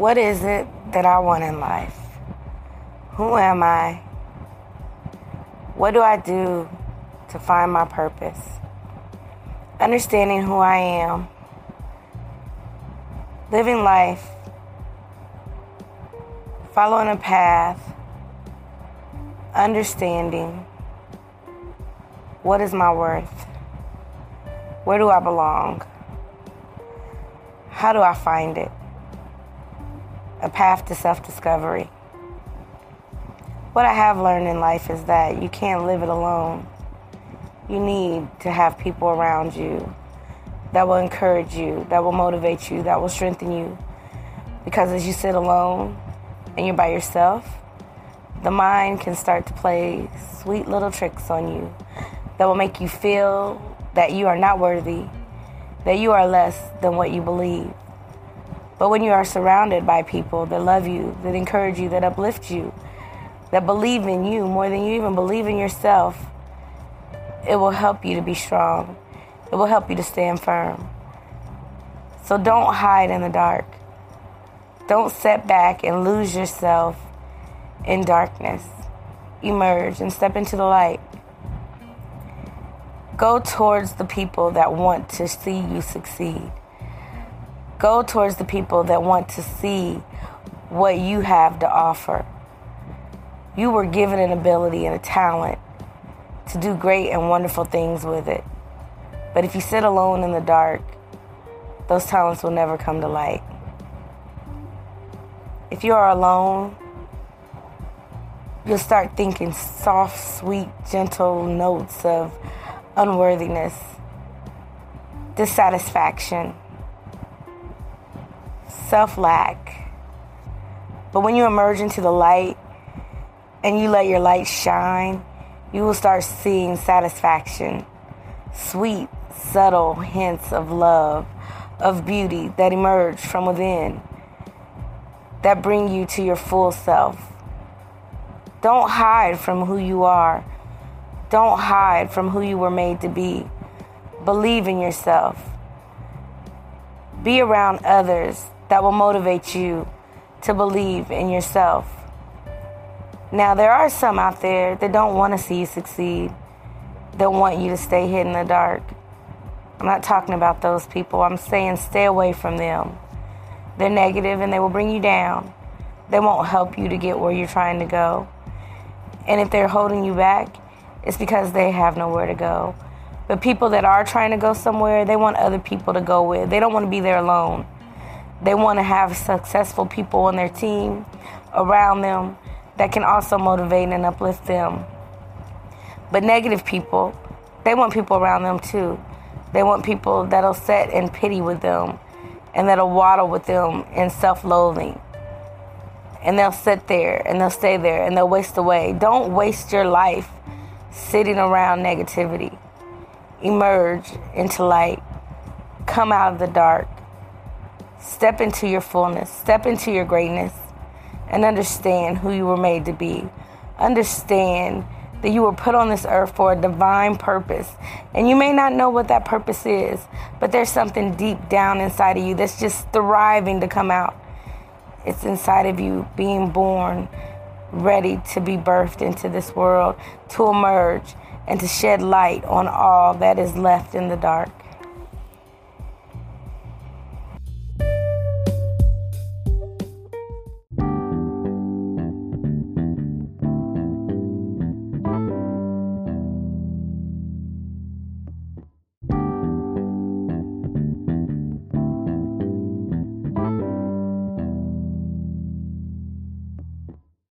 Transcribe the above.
What is it that I want in life? Who am I? What do I do to find my purpose? Understanding who I am, living life, following a path, understanding what is my worth? Where do I belong? How do I find it? A path to self discovery. What I have learned in life is that you can't live it alone. You need to have people around you that will encourage you, that will motivate you, that will strengthen you. Because as you sit alone and you're by yourself, the mind can start to play sweet little tricks on you that will make you feel that you are not worthy, that you are less than what you believe. But when you are surrounded by people that love you, that encourage you, that uplift you, that believe in you more than you even believe in yourself, it will help you to be strong. It will help you to stand firm. So don't hide in the dark. Don't set back and lose yourself in darkness. Emerge and step into the light. Go towards the people that want to see you succeed. Go towards the people that want to see what you have to offer. You were given an ability and a talent to do great and wonderful things with it. But if you sit alone in the dark, those talents will never come to light. If you are alone, you'll start thinking soft, sweet, gentle notes of unworthiness, dissatisfaction, self lack. But when you emerge into the light and you let your light shine, you will start seeing satisfaction, sweet, subtle hints of love, of beauty that emerge from within, that bring you to your full self. Don't hide from who you are. Don't hide from who you were made to be. Believe in yourself. Be around others that will motivate you to believe in yourself. Now, there are some out there that don't want to see you succeed, that want you to stay hid in the dark. I'm not talking about those people. I'm saying stay away from them. They're negative and they will bring you down. They won't help you to get where you're trying to go. And if they're holding you back, it's because they have nowhere to go. But people that are trying to go somewhere, they want other people to go with. They don't want to be there alone. They want to have successful people on their team around them that can also motivate and uplift them. But negative people, they want people around them too. They want people that'll sit in pity with them and that'll waddle with them in self loathing. And they'll sit there and they'll stay there and they'll waste away. Don't waste your life sitting around negativity. Emerge into light. Come out of the dark. Step into your fullness. Step into your greatness. And understand who you were made to be. Understand that you were put on this earth for a divine purpose. And you may not know what that purpose is, but there's something deep down inside of you that's just thriving to come out. It's inside of you being born ready to be birthed into this world, to emerge, and to shed light on all that is left in the dark.